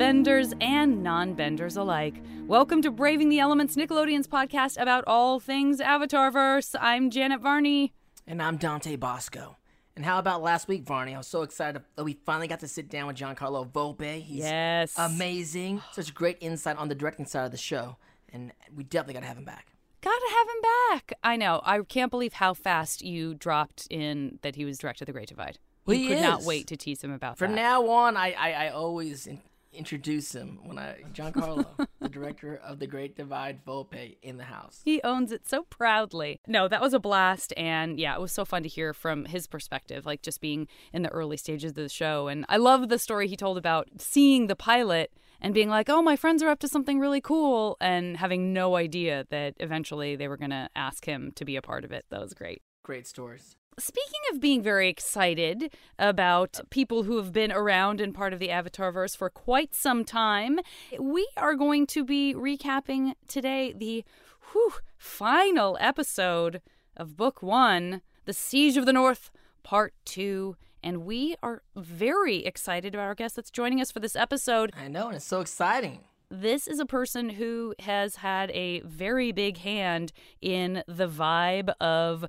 benders, and non benders alike. Welcome to Braving the Elements, Nickelodeon's podcast about all things Avatarverse. I'm Janet Varney. And I'm Dante Basco. And how about last week, Varney? I was so excited that we finally got to sit down with Giancarlo Volpe. He's Yes. amazing. Such great insight on the directing side of the show. And we definitely got to have him back. Gotta have him back. I know. I can't believe how fast you dropped in that he was director of The Great Divide. Well, he could not wait to tease him about From that. From now on, I, I, I always introduce him when I, Giancarlo, the director of The Great Divide, Volpe, in the house. He owns it so proudly. No, that was a blast. And yeah, it was so fun to hear from his perspective, like just being in the early stages of the show. And I love the story he told about seeing the pilot and being like, oh, my friends are up to something really cool, and having no idea that eventually they were going to ask him to be a part of it. That was great. Great stories. Speaking of being very excited about people who have been around and part of the Avatarverse for quite some time, we are going to be recapping today the whew, final episode of Book One, The Siege of the North, Part Two. And we are very excited about our guest that's joining us for this episode. I know, and it's so exciting. This is a person who has had a very big hand in the vibe of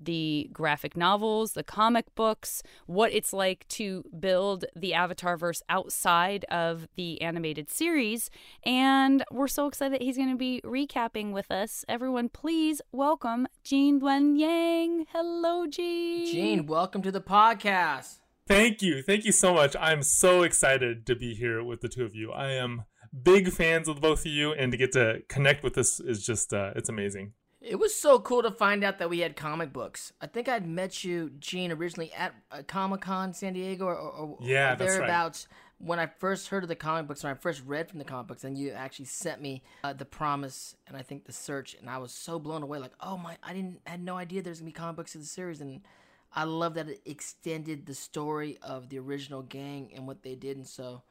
the graphic novels, the comic books, what it's like to build the Avatarverse outside of the animated series. And we're so excited that he's going to be recapping with us. Everyone, please welcome Gene Luen Yang. Hello, Gene. Gene, welcome to the podcast. Thank you. Thank you so much. I'm so excited to be here with the two of you. I am big fans of both of you and to get to connect with this is just uh, it's amazing. It was so cool to find out that we had comic books. I think I'd met you, Gene, originally at uh, Comic Con San Diego or, or, Yeah, or that's right. thereabouts. When I first heard of the comic books, when I first read from the comic books, and you actually sent me uh, the Promise and I think the Search, and I was so blown away. Like, oh my, I didn't had no idea there's gonna be comic books in the series, and I love that it extended the story of the original gang and what they did. And so,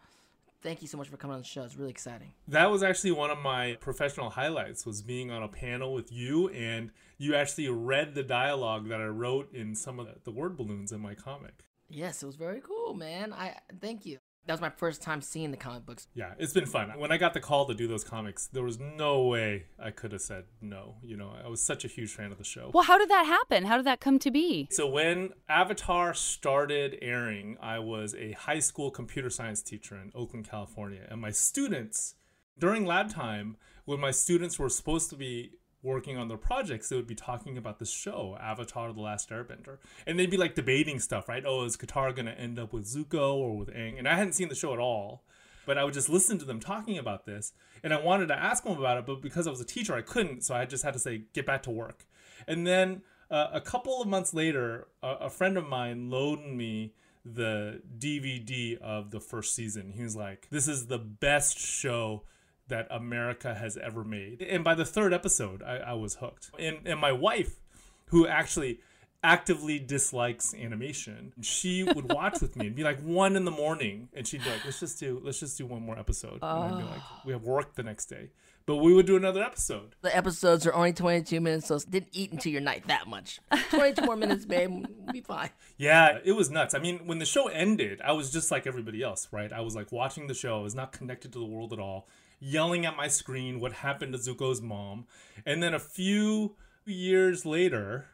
thank you so much for coming on the show. It's really exciting. That was actually one of my professional highlights was being on a panel with you and you actually read the dialogue that I wrote in some of the, the word balloons in my comic. Yes, it was very cool, man. I thank you. That was my first time seeing the comic books. Yeah, it's been fun. When I got the call to do those comics, there was no way I could have said no. You know, I was such a huge fan of the show. Well, how did that happen? How did that come to be? So when Avatar started airing, I was a high school computer science teacher in Oakland, California, and my students during lab time, when my students were supposed to be working on their projects, they would be talking about the show, Avatar: The Last Airbender, and they'd be like debating stuff, right? Oh, is Katara gonna end up with Zuko or with Aang? And I hadn't seen the show at all. But I would just listen to them talking about this, and I wanted to ask them about it, but because I was a teacher, I couldn't. So I just had to say, "Get back to work." And then uh, a couple of months later, a, a friend of mine loaned me the DVD of the first season. He was like, "This is the best show that America has ever made." And by the third episode, I, I was hooked. And and my wife, who actually actively dislikes animation, she would watch with me and be like one in the morning, and she'd be like, "Let's just do let's just do one more episode." And I'd be ah. like, "We have work the next day," but we would do another episode. The episodes are only 22 minutes, so didn't eat into your night that much. 22 more minutes, babe. We'll be fine. Yeah, it was nuts. I mean, when the show ended, I was just like everybody else, right? I was like watching the show. I was not connected to the world at all, yelling at my screen what happened to Zuko's mom. And then a few years later,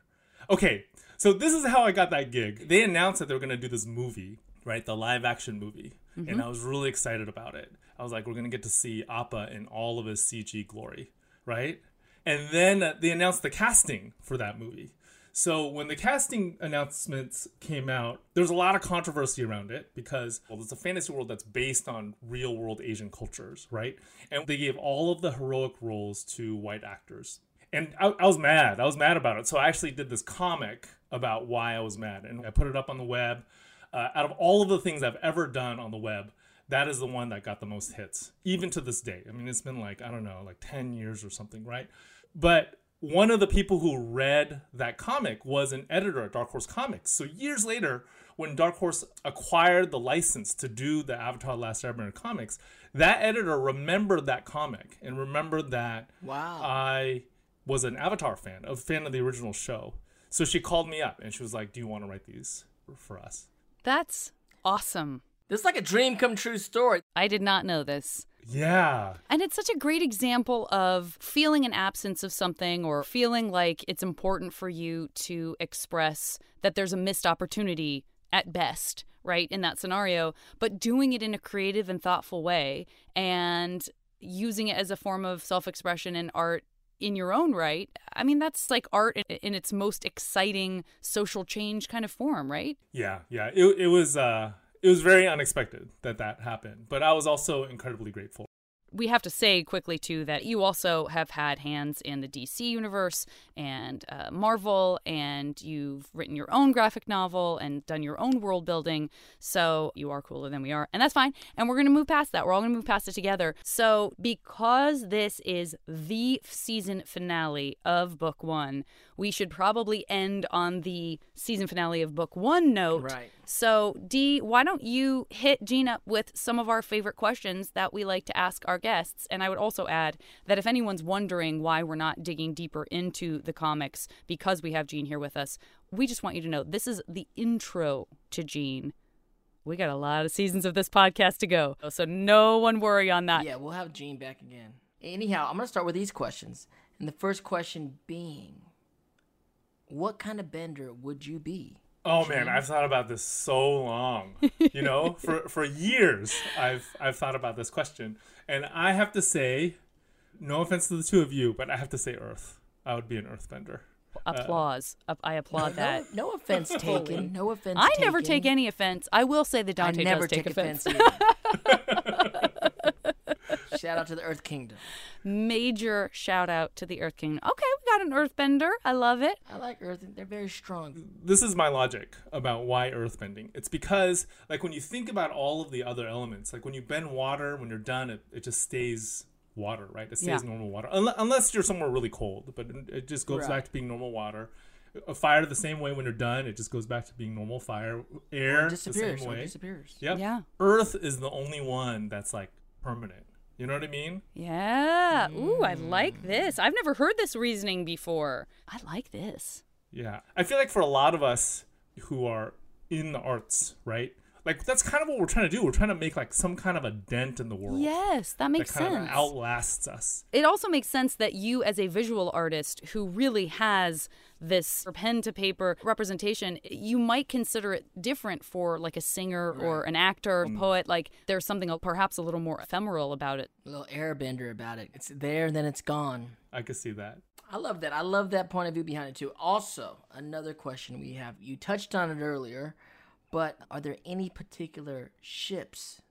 okay, so this is how I got that gig. They announced that they were going to do this movie, right? The live action movie. And mm-hmm. I was really excited about it. I was like, we're going to get to see Appa in all of his CG glory, right? And then they announced the casting for that movie. So when the casting announcements came out, there was a lot of controversy around it because well, it's a fantasy world that's based on real world Asian cultures, right? And they gave all of the heroic roles to white actors. And I, I was mad. I was mad about it. So I actually did this comic about why I was mad, and I put it up on the web. Uh, out of all of the things I've ever done on the web, that is the one that got the most hits, even to this day. I mean, it's been like, I don't know, like 10 years or something, right? But one of the people who read that comic was an editor at Dark Horse Comics. So years later, when Dark Horse acquired the license to do the Avatar: The Last Airbender comics, that editor remembered that comic and remembered that Wow. I was an Avatar fan, a fan of the original show. So she called me up and she was like, "Do you want to write these for us?" That's awesome. This is like a dream come true story. I did not know this. Yeah. And it's such a great example of feeling an absence of something or feeling like it's important for you to express that there's a missed opportunity at best, right, in that scenario, but doing it in a creative and thoughtful way and using it as a form of self expression and art in your own right. I mean, that's like art in, in its most exciting social change kind of form, right? Yeah, yeah. It, it was uh it was very unexpected that that happened, but I was also incredibly grateful. we have to say quickly too that you also have had hands in the DC universe and uh, Marvel, and you've written your own graphic novel and done your own world building. So you are cooler than we are, and that's fine. And we're gonna move past that. We're all gonna move past it together. So because this is the season finale of Book One, we should probably end on the season finale of Book One note. Right. So, Dee, why don't you hit Gene up with some of our favorite questions that we like to ask our guests? And I would also add that if anyone's wondering why we're not digging deeper into the comics because we have Gene here with us, we just want you to know this is the intro to Gene. We got a lot of seasons of this podcast to go, so no one worry on that. Yeah, we'll have Gene back again. Anyhow, I'm going to start with these questions. And the first question being What kind of bender would you be? Oh man, I've thought about this so long. You know, for for years I've I've thought about this question. And I have to say, no offense to the two of you, but I have to say Earth. I would be an earthbender. Uh, applause. Up- I applaud that. No, no offense taken. No offense I never take any offense. I will say that I Dante never does take, take offense. either. Shout out to the Earth Kingdom. Major shout out to the Earth Kingdom. Okay, we got an Earthbender. I love it. I like Earth. They're very strong. This is my logic about why earthbending. It's because like when you think about all of the other elements, like when you bend water, when you're done, it, it just stays water, right? It stays Yeah. normal water. Unle- unless you're somewhere really cold, but it- it just goes Right. back to being normal water. A fire the same way when you're done, it just goes back to being normal fire. Air It the disappears. same Or way. disappears. Yep. Yeah. Earth is the only one that's like permanent. You know what I mean? Yeah. Ooh, I like mm. this. I've never heard this reasoning before. I like this. Yeah. I feel like for a lot of us who are in the arts, right? Like that's kind of what we're trying to do. We're trying to make like some kind of a dent in the world. Yes, that That makes kind sense. of outlasts us. it also makes sense that you, as a visual artist who really has this pen to paper representation, you might consider it different for like a singer or an actor, Mm. poet. Like there's something perhaps a little more ephemeral about it. A little airbender about it. It's there and then it's gone. I could see that. I love that. I love that point of view behind it too. Also, another question we have. You touched on it earlier, but are there any particular ships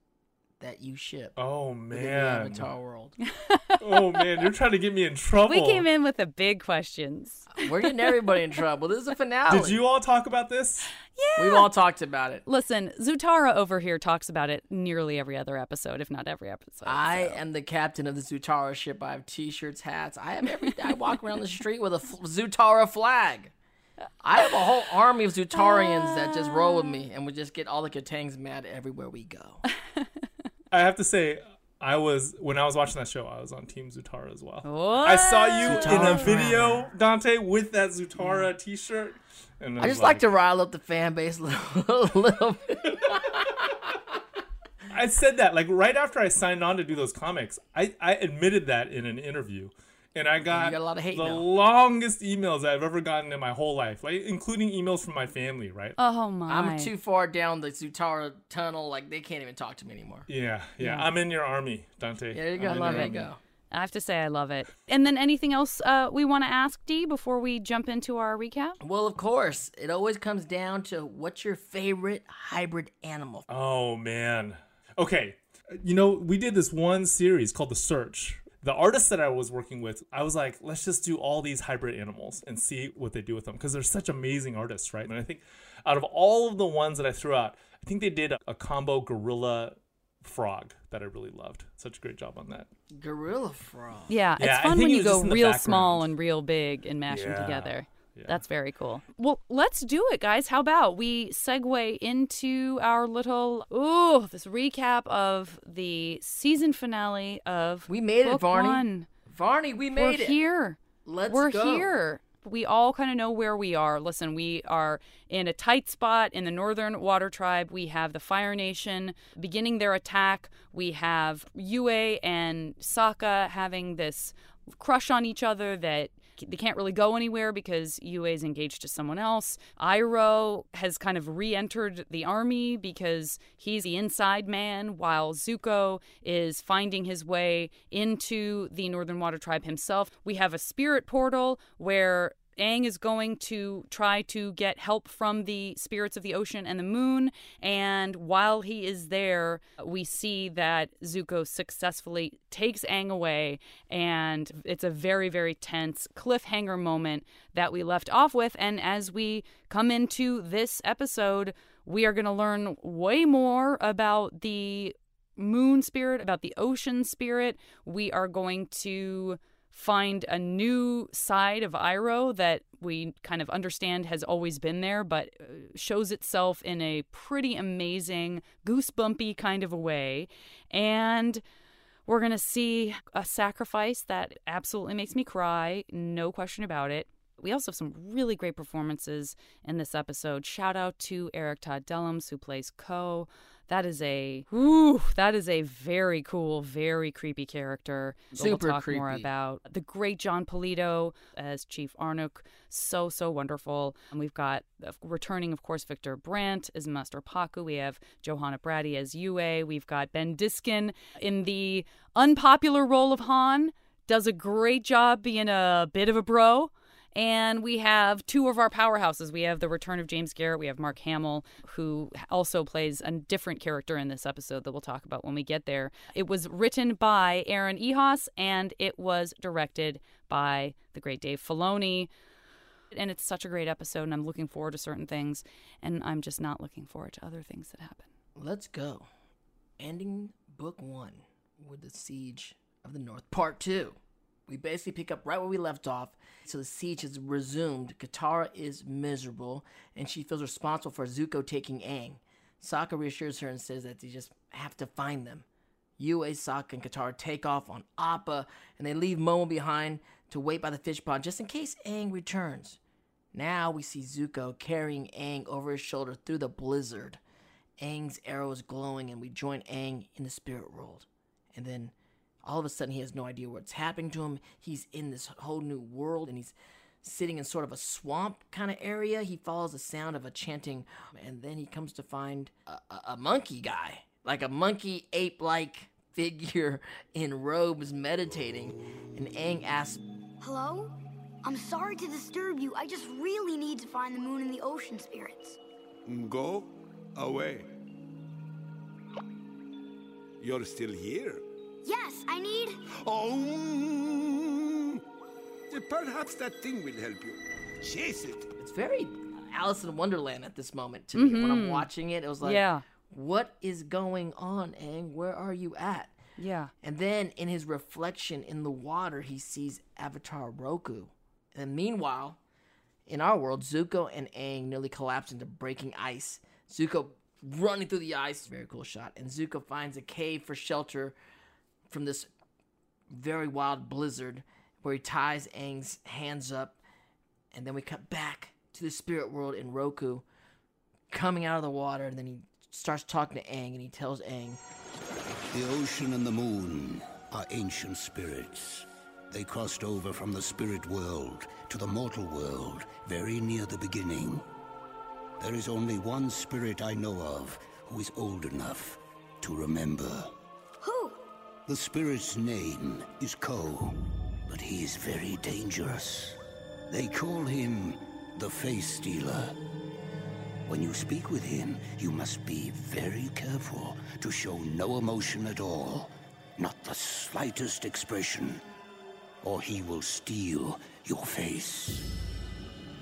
that you ship Oh within the man. Avatar world? oh man, you're trying to get me in trouble. We came in with the big questions. We're getting everybody in trouble. This is a finale. Did you all talk about this? Yeah, we've all talked about it. Listen, Zutara over here talks about it nearly every other episode, if not every episode. I so. am the captain of the Zutara ship. I have T-shirts, hats. I have everything. I walk around the street with a f- Zutara flag. I have a whole army of Zutarians that just roll with me, and we just get all the Kataangs mad everywhere we go. I have to say, I was when I was watching that show, I was on Team Zutara as well. What? I saw you in a video, Dante, with that Zutara T-shirt. And I just like to rile up the fan base a little, a little bit. I said that like right after I signed on to do those comics. I, I admitted that in an interview, and I got, got a lot of hate the now. longest emails I've ever gotten in my whole life, like including emails from my family. Right? Oh my! I'm too far down the Zutara tunnel. Like they can't even talk to me anymore. yeah, yeah, I'm in your army, Dante. There you go. I'm love it. There you army. go. I have to say, I love it. And then anything else uh, we want to ask Dee before we jump into our recap? Well, of course, it always comes down to what's your favorite hybrid animal. Oh man. Okay. You know, we did this one series called The Search. The artist that I was working with, I was like, let's just do all these hybrid animals and see what they do with them because they're such amazing artists, right? And I think out of all of the ones that I threw out, I think they did a, a combo gorilla frog that I really loved. Such a great job on that. Gorilla frog. Yeah, Yeah, it's I fun when you go just in real small and real big and mash them together. Yeah. That's very cool. Well, let's do it, guys. How about we segue into our little ooh this recap of the season finale of We made it, Varney. one. Varney, we We're made it. here. Let's We're go. here. we all kind of know where we are. Listen, we are in a tight spot in the Northern Water Tribe. We have the Fire Nation beginning their attack. We have Yue and Sokka having this crush on each other that they can't really go anywhere because Yue is engaged to someone else. Iroh has kind of re entered the army because he's the inside man, while Zuko is finding his way into the Northern Water Tribe himself. We have a spirit portal where Aang is going to try to get help from the spirits of the ocean and the moon. And while he is there, we see that Zuko successfully takes Aang away. And it's a very, very tense cliffhanger moment that we left off with. And as we come into this episode, we are going to learn way more about the moon spirit, about the ocean spirit. We are going to find a new side of Iroh that we kind of understand has always been there, but uh, shows itself in a pretty amazing, goosebumpy kind of a way. And we're going to see a sacrifice that absolutely makes me cry, no question about it. We also have some really great performances in this episode. Shout out to Eric Todd Dellums, who plays Ko. That is a whew, that is a very cool, very creepy character. Super we'll talk creepy. more about the great Jon Polito as Chief Arnook. So so wonderful. And we've got returning, of course, Victor Brandt as Master Pakku. We have Johanna Braddy as Yue. We've got Ben Diskin in the unpopular role of Han. Does a great job being a bit of a bro. And we have two of our powerhouses. We have the return of James Garrett. We have Mark Hamill, who also plays a different character in this episode that we'll talk about when we get there. It was written by Aaron Ehasz and it was directed by the great Dave Filoni. And it's such a great episode, and I'm looking forward to certain things, and I'm just not looking forward to other things that happen. Let's go. Ending book one with the Siege of the North, part two. We basically pick up right where we left off. So the siege has resumed. Katara is miserable, and she feels responsible for Zuko taking Aang. Sokka reassures her and says that they just have to find them. Yue, Sokka, and Katara take off on Appa, and they leave Momo behind to wait by the fish pond just in case Aang returns. Now we see Zuko carrying Aang over his shoulder through the blizzard. Aang's arrow is glowing, and we join Aang in the spirit world. And then all of a sudden, he has no idea what's happening to him. He's in this whole new world, and he's sitting in sort of a swamp kind of area. He follows the sound of a chanting, and then he comes to find a, a, a monkey guy, like a monkey ape like figure in robes meditating. And Aang asks, Hello? I'm sorry to disturb you. I just really need to find the moon and the ocean spirits. Go away. You're still here. Yes, I need. Oh, mm, perhaps that thing will help you. Chase it. it's very Alice in Wonderland at this moment to me. When I'm watching it, it was like, Yeah. what is going on, Aang? Where are you at? Yeah. And then in his reflection in the water, he sees Avatar Roku. And meanwhile, in our world, Zuko and Aang nearly collapse into breaking ice. Zuko running through the ice, very cool shot. And Zuko finds a cave for shelter from this very wild blizzard where he ties Aang's hands up. And then we cut back to the spirit world in Roku coming out of the water. And then he starts talking to Aang and he tells Aang, The ocean and the moon are ancient spirits. They crossed over from the spirit world to the mortal world very near the beginning. There is only one spirit I know of who is old enough to remember. The spirit's name is Ko, but he is very dangerous. They call him the Face Stealer. When you speak with him, you must be very careful to show no emotion at all, not the slightest expression, or he will steal your face.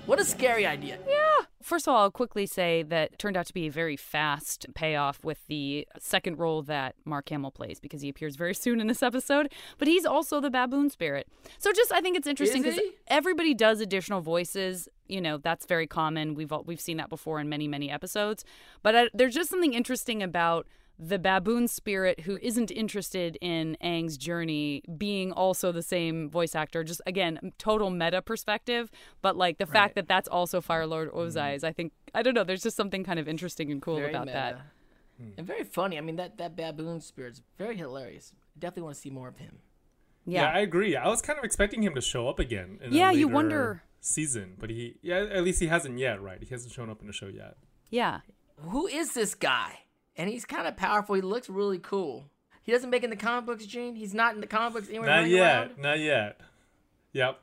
What a scary idea. Yeah. First of all, I'll quickly say that turned out to be a very fast payoff with the second role that Mark Hamill plays because he appears very soon in this episode. But he's also the baboon spirit. So just I think it's interesting because everybody does additional voices. You know that's very common. We've all, we've seen that before in many many episodes. But I, there's just something interesting about the baboon spirit who isn't interested in Aang's journey being also the same voice actor. Just again, total meta perspective, but like the fact that that's also Fire Lord mm-hmm. Ozai is, I think, I don't know. There's just something kind of interesting and cool Very about that. meta. Hmm. And very funny. I mean, that, that baboon spirit's very hilarious. Definitely want to see more of him. Yeah. Yeah, I agree. I was kind of expecting him to show up again. In a Yeah, you later wonder- season, but he yeah at least he hasn't yet, right? He hasn't shown up in the show yet. yeah. Who is this guy? And he's kind of powerful. He looks really cool. He doesn't make it in the comic books, Gene. He's not in the comic books anywhere. Not yet. around? Not yet. Yep.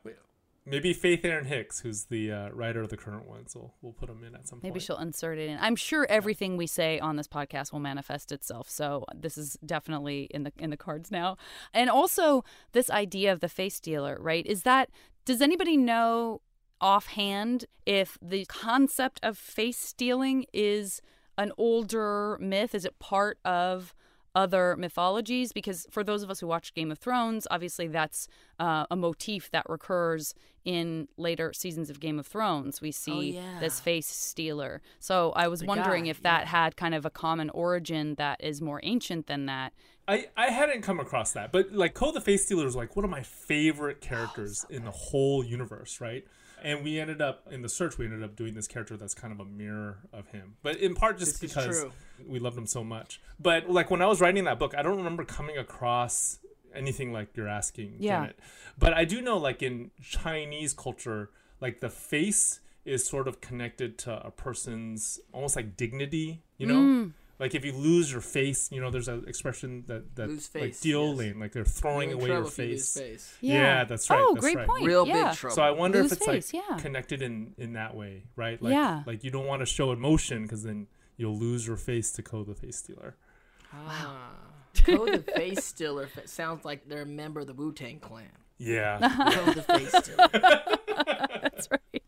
Maybe Faith Erin Hicks, who's the uh, writer of the current one, so we'll put him in at some Maybe point. Maybe she'll insert it in. I'm sure everything we say on this podcast will manifest itself. So this is definitely in the in the cards now. And also this idea of the face dealer, right? Is that does anybody know offhand if the concept of face stealing is an older myth? Is it part of other mythologies because for those of us who watch Game of Thrones, obviously that's uh, a motif that recurs in later seasons of Game of Thrones. We see yeah. this face stealer. So I was The wondering guy, if that yeah. had kind of a common origin that is more ancient than that. I, I hadn't come across that, but like Ko the Face Stealer is like one of my favorite characters in the whole universe, right? And we ended up in the search, we ended up doing this character that's kind of a mirror of him, but in part just This because we loved him so much. But like when I was writing that book, I don't remember coming across anything like you're asking, Yeah. Janet. But I do know, like in Chinese culture, like the face is sort of connected to a person's almost like dignity, you know. Mm. Like if you lose your face, you know, there's an expression that that Lose like face, dealing, like they're throwing away your trouble you lose face. face. Yeah, that's right, Oh, that's great right. point. Real yeah. big trouble. So I wonder Lose if it's face, like yeah. connected in in that way, right? Like, Yeah. Like you don't want to show emotion because then you'll lose your face to Ko the Face Stealer. Ah. Ko the Face Stealer fa- sounds like they're a member of the Wu Tang Clan. Yeah. Ko the Face Stealer. That's right.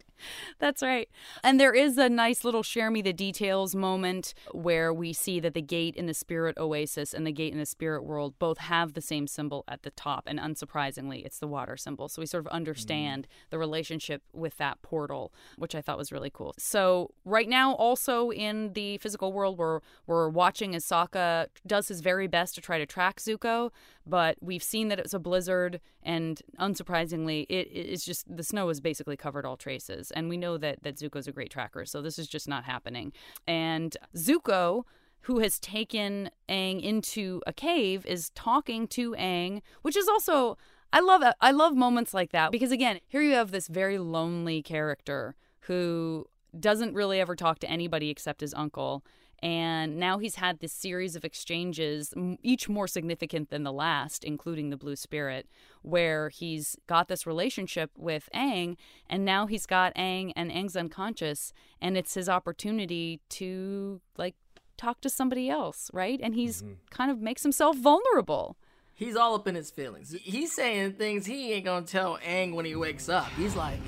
That's right. And there is a nice little share me the details moment where we see that the gate in the spirit oasis and the gate in the spirit world both have the same symbol at the top. And unsurprisingly, it's the water symbol. So we sort of understand mm. the relationship with that portal, which I thought was really cool. So right now, also in the physical world, we're, we're watching as Sokka does his very best to try to track Zuko, but we've seen that it's a blizzard, and unsurprisingly, it it's just the snow has basically covered all traces, and we know that that Zuko's a great tracker, so this is just not happening. And Zuko, who has taken Aang into a cave, is talking to Aang, which is also I love I love moments like that because again, here you have this very lonely character who doesn't really ever talk to anybody except his uncle. And now he's had this series of exchanges, each more significant than the last, including the Blue Spirit, where he's got this relationship with Aang, and now he's got Aang, and Aang's unconscious, and it's his opportunity to like talk to somebody else, right? And he's mm-hmm. kind of makes himself vulnerable. He's all up in his feelings. He's saying things he ain't gonna tell Aang when he wakes up. He's like,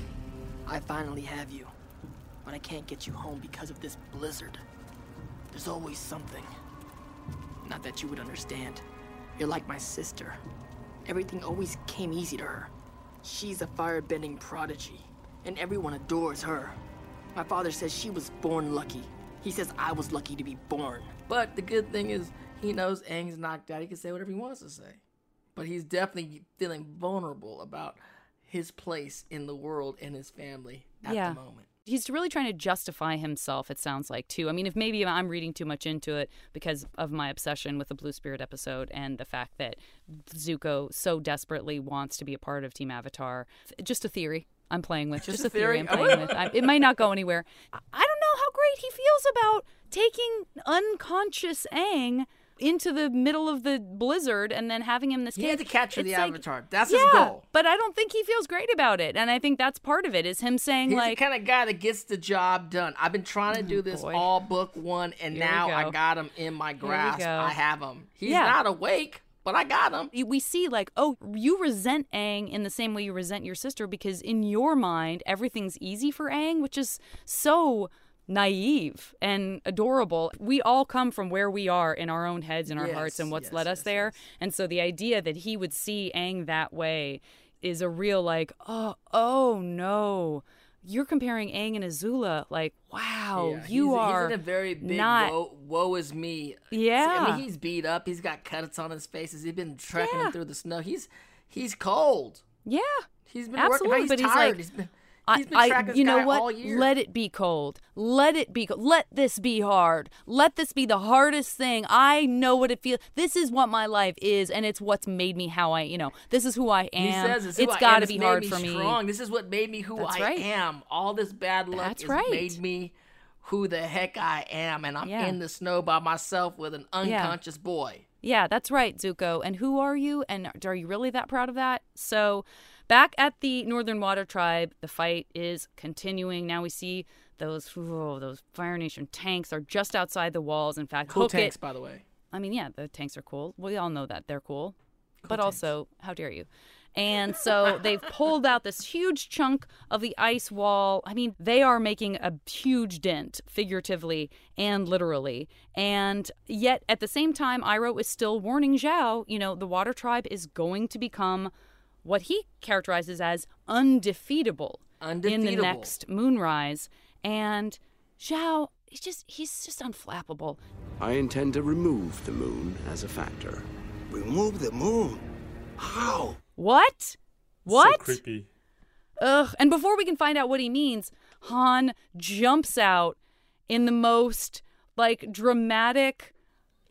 I finally have you, but I can't get you home because of this blizzard. There's always something. Not that you would understand. You're like my sister. Everything always came easy to her. She's a firebending prodigy, and everyone adores her. My father says she was born lucky. He says I was lucky to be born. But the good thing is, he knows Aang's knocked out. He can say whatever he wants to say. But he's definitely feeling vulnerable about his place in the world and his family at Yeah. the moment. He's really trying to justify himself, it sounds like, too. I mean, if maybe I'm reading too much into it because of my obsession with the Blue Spirit episode and the fact that Zuko so desperately wants to be a part of Team Avatar. Just a theory I'm playing with. Just Just, a theory, theory? I'm playing with. I, it might not go anywhere. I I don't know how great he feels about taking unconscious Aang into the middle of the blizzard and then having him this He cave. had to capture the like- Avatar. That's yeah, his goal. but I don't think he feels great about it, and I think that's part of it. Is him saying He's like, the kind of guy that gets the job done. I've been trying to mm, do this boy. all book one, and Here now I got him in my grasp. I have him. He's Yeah. not awake, but I got him. we see like, oh, you resent Aang in the same way you resent your sister because in your mind everything's easy for Aang, which is so naive and adorable. We all come from where we are in our own heads and our hearts and what's yes, led us yes, there. yes. And so the idea that he would see Aang that way is a real like, oh, oh no. you're comparing Aang and Azula. Like, wow, Yeah, you he's, are He's in a very big not. woe, woe is me. Yeah. I mean, he's beat up. He's got cuts on his face. He's been trekking Yeah. through the snow. He's he's cold. yeah, He's been absolutely. working. He's but he's like, he's been, I, I- you know what? Let it be cold. Let it be cold. Let this be hard. Let this be the hardest thing. I know what it feels. This is what my life is, and it's what's made me how I. You know, this is who I am. He says it's, who I am. got to be hard me for me. strong. This is what made me who That's I right. am. All this bad luck That's has right. made me who the heck I am, and I'm Yeah. in the snow by myself with an unconscious boy. Yeah, that's right, Zuko. And who are you? And are you really that proud of that? So, back at the Northern Water Tribe, the fight is continuing. Now we see those oh, those Fire Nation tanks are just outside the walls. In fact, Cool Hook tanks, by the way. I mean, yeah, the tanks are cool. We all know that they're cool. but also, how dare you? And so they've pulled out this huge chunk of the ice wall. I mean, they are making a huge dent, figuratively and literally. And yet, at the same time, Iroh is still warning Zhao, you know, the Water Tribe is going to become what he characterizes as undefeatable, in the next moonrise. And Zhao, he's just, he's just unflappable. I intend to remove the moon as a factor. Remove the moon. How? What? What? So creepy. Ugh. And before we can find out what he means, Han jumps out in the most like dramatic,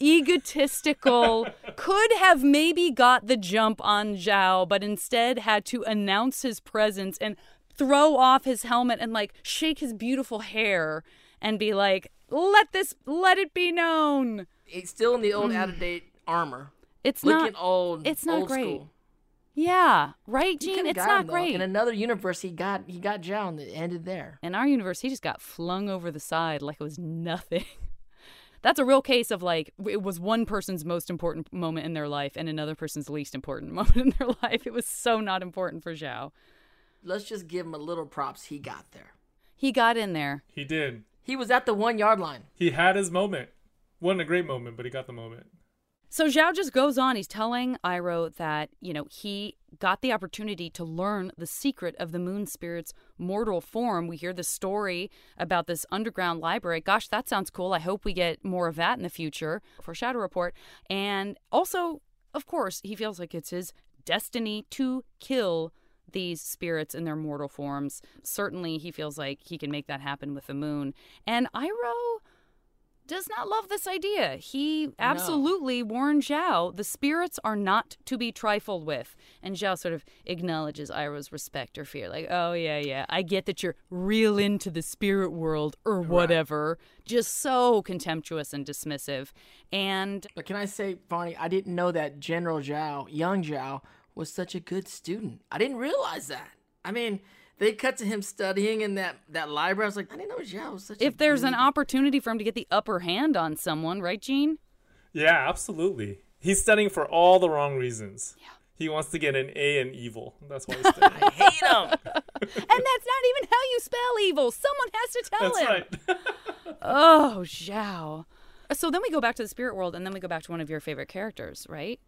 egotistical, could have maybe got the jump on Zhao, but instead had to announce his presence and throw off his helmet and like shake his beautiful hair and be like, let this, let it be known. He's still in the old mm. out of date armor. It's Looking not, old. it's not old great. School. yeah, right, Gene? It's not though. great. In another universe, he got he got Zhao and it ended there. In our universe, he just got flung over the side like it was nothing. That's a real case of like it was one person's most important moment in their life and another person's least important moment in their life. It was so not important for Zhao. Let's just give him a little props. He got there. He got in there. He did. He was at the one yard line. He had his moment. Wasn't a great moment, but he got the moment. So Zhao just goes on. He's telling Iroh that, you know, he got the opportunity to learn the secret of the moon spirit's mortal form. We hear the story about this underground library. Gosh, that sounds cool. I hope we get more of that in the future for Shadow Report. And also, of course, he feels like it's his destiny to kill these spirits in their mortal forms. Certainly, he feels like he can make that happen with the moon. And Iroh does not love this idea. He absolutely warned Zhao the spirits are not to be trifled with. And Zhao sort of acknowledges Iroh's respect or fear. Like, oh, yeah, yeah, I get that you're real into the spirit world or whatever. Just so contemptuous and dismissive. And But can I say, Varney, I didn't know that General Zhao, young Zhao, was such a good student. I didn't realize that. I mean, they cut to him studying in that, that library. I was like, I didn't know Zhao was such a if there's an opportunity for him to get the upper hand on someone, right, Gene? Yeah, absolutely. He's studying for all the wrong reasons. Yeah. He wants to get an A in evil. That's why he's studying. I hate him. And that's not even how you spell evil. Someone has to tell That's him. right. Oh, Zhao. So then we go back to the spirit world, and then we go back to one of your favorite characters, right?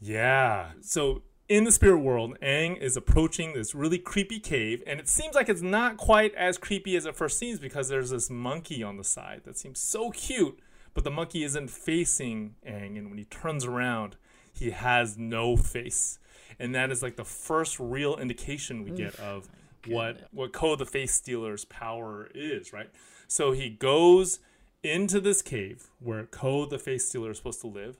Yeah. So in the spirit world, Aang is approaching this really creepy cave, and it seems like it's not quite as creepy as it first seems because there's this monkey on the side that seems so cute, but the monkey isn't facing Aang, and when he turns around, he has no face. And that is like the first real indication we get of what what Ko the Face Stealer's power is, right? So he goes into this cave where Ko the Face Stealer is supposed to live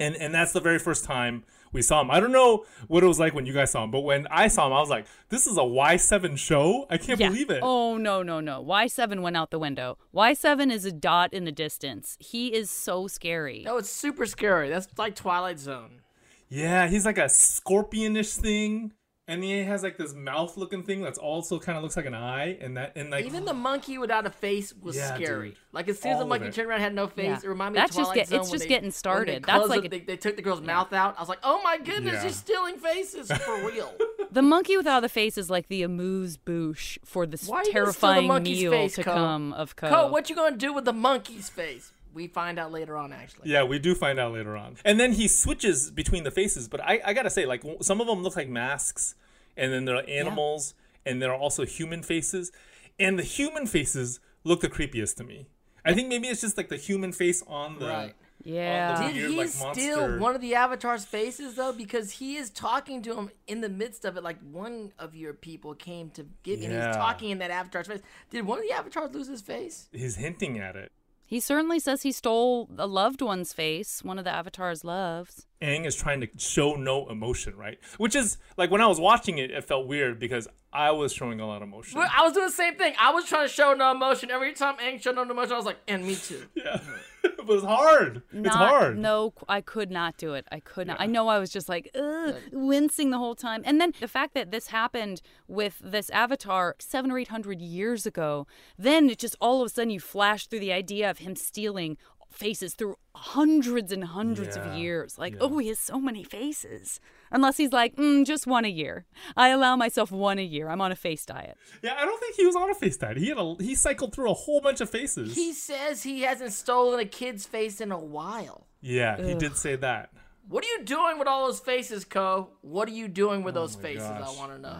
and and that's the very first time we saw him. I don't know what it was like when you guys saw him, but when I saw him, I was like, "This is a Y seven show! I can't believe it!" Oh, no, no, no. Y7 went out the window. Y7 is a dot in the distance. He is so scary. Oh, it's super scary. That's like Twilight Zone. Yeah, he's like a scorpionish thing, and he has like this mouth-looking thing that's also kind of looks like an eye, and that and like Even the monkey without a face was Yeah, scary. dude. Like as soon as All the monkey it. turned around, had no face. Yeah. It reminded me That's of just Twilight get- Zone. it's when just they- getting started. That's like the- a- they, they took the girl's mouth out. I was like, oh my goodness, Yeah. he's stealing faces for real. The monkey without a face is like the amuse bouche for this Why are you gonna steal the terrifying meal face, to Ko? come of Ko. Ko, what you gonna do with the monkey's face? We find out later on, actually. Yeah, we do find out later on. And then he switches between the faces, but I, I gotta say, like some of them look like masks, and then there are animals, and there are also human faces, and the human faces look the creepiest to me. I think maybe it's just like the human face on the Right. Yeah. on Did weird, he like, steal one of the Avatar's faces though? Because he is talking to him in the midst of it. Like one of your people came to give, and Yeah. he's talking in that Avatar's face. Did one of the Avatars lose his face? He's hinting at it. He certainly says he stole a loved one's face, one of the avatars loves. Aang is trying to show no emotion, right? Which is like when I was watching it, it felt weird because I was showing a lot of emotion. I was doing the same thing. I was trying to show no emotion. Every time Aang showed no emotion, I was like, and me too. Yeah, but was hard. it's hard. No, I could not do it. I could not. I know I was just like Ugh, wincing the whole time. And then the fact that this happened with this avatar seven or eight hundred years ago, then it just all of a sudden you flash through the idea of him stealing faces through hundreds and hundreds Yeah, of years. Like, yeah. oh, he has so many faces. Unless he's like, mm, just one a year. I allow myself one a year. I'm on a face diet. Yeah, I don't think he was on a face diet. He had a he cycled through a whole bunch of faces. He says he hasn't stolen a kid's face in a while. yeah, he did say that. What are you doing with all those faces, Ko? What are you doing with those faces? gosh. I want to know.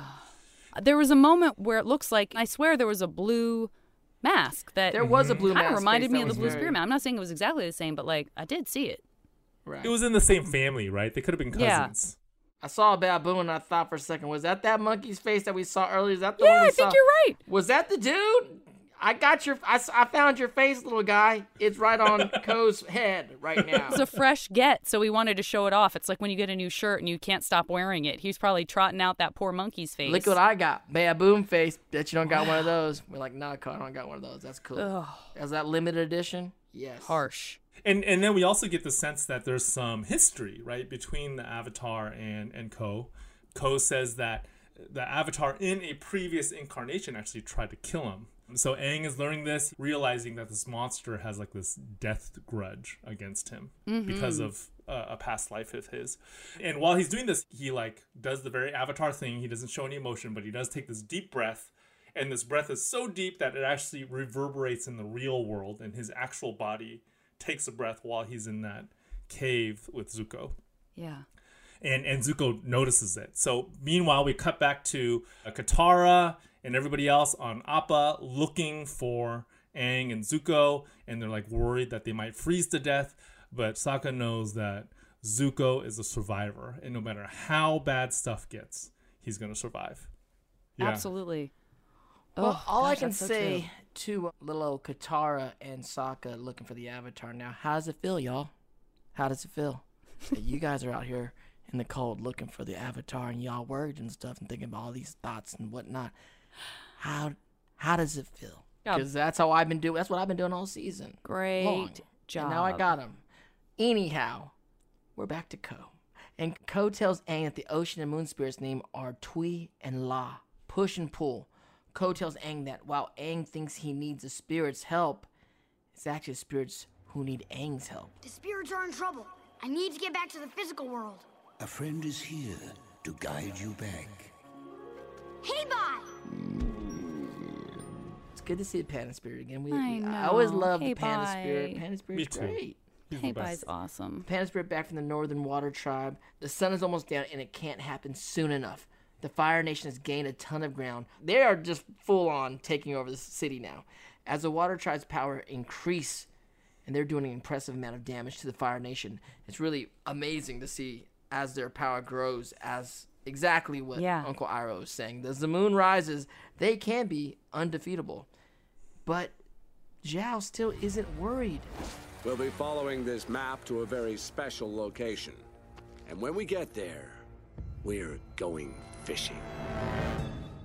There was a moment where it looks like I swear there was a blue mask that There was a blue kind of reminded me of the blue very- spearman. I'm not saying it was exactly the same, but like I did see it. Right. It was in the same family, right? They could have been Yeah. cousins. I saw a baboon and I thought for a second, was that that monkey's face that we saw earlier? Is that the Yeah, one we I think you're right. Was that the dude? I got your, I, s- I found your face, little guy. It's right on Ko's head right now. It's a fresh get, so we wanted to show it off. It's like when you get a new shirt and you can't stop wearing it. He's probably trotting out that poor monkey's face. Look what I got. Baboon face. Bet you don't got one of those. We're like, nah, Ko, I don't got one of those. That's cool. Is that limited edition? Yes. Harsh. And and then we also get the sense that there's some history, right, between the Avatar and and Ko. Ko says that the Avatar in a previous incarnation actually tried to kill him. So Aang is learning this, realizing that this monster has like this death grudge against him because of uh, a past life of his. And while he's doing this, he like does the very Avatar thing. He doesn't show any emotion, but he does take this deep breath. And this breath is so deep that it actually reverberates in the real world, and his actual body takes a breath while he's in that cave with Zuko. Yeah. And and Zuko notices it. So meanwhile, we cut back to uh, Katara and everybody else on Appa looking for Aang and Zuko, and they're like worried that they might freeze to death. But Sokka knows that Zuko is a survivor, and no matter how bad stuff gets, he's gonna survive. Yeah. Absolutely. Well, Oh, all I can that's so say to little old Katara and Sokka looking for the Avatar now, how does it feel, y'all? How does it feel? that you guys are out here in the cold looking for the Avatar and y'all worried and stuff and thinking about all these thoughts and whatnot. How how does it feel? Because that's how I've been doing. That's what I've been doing all season. Great long. job. And now I got him. Anyhow, we're back to Ko. And Ko tells Aang that the ocean and moon spirits' name are Tui and La. Push and pull. Ko tells Aang that while Aang thinks he needs the spirits' help, it's actually the spirits who need Aang's help. The spirits are in trouble. I need to get back to the physical world. A friend is here to guide you back. Hey, bye! It's good to see the Panda Spirit again. We, I we- I always love Hey, the Panda bye. Spirit. Panda Spirit's Me too. great. He's the Hey, best. bye's awesome. Panda Spirit back from the Northern Water Tribe. The sun is almost down, and it can't happen soon enough. The Fire Nation has gained a ton of ground. They are just full on taking over the city now. As the Water Tribe's power increase, and they're doing an impressive amount of damage to the Fire Nation, it's really amazing to see as their power grows. As exactly what Yeah. Uncle Iroh is saying, as the moon rises, they can be undefeatable. But Zhao still isn't worried. We'll be following this map to a very special location. And when we get there, we're going fishing.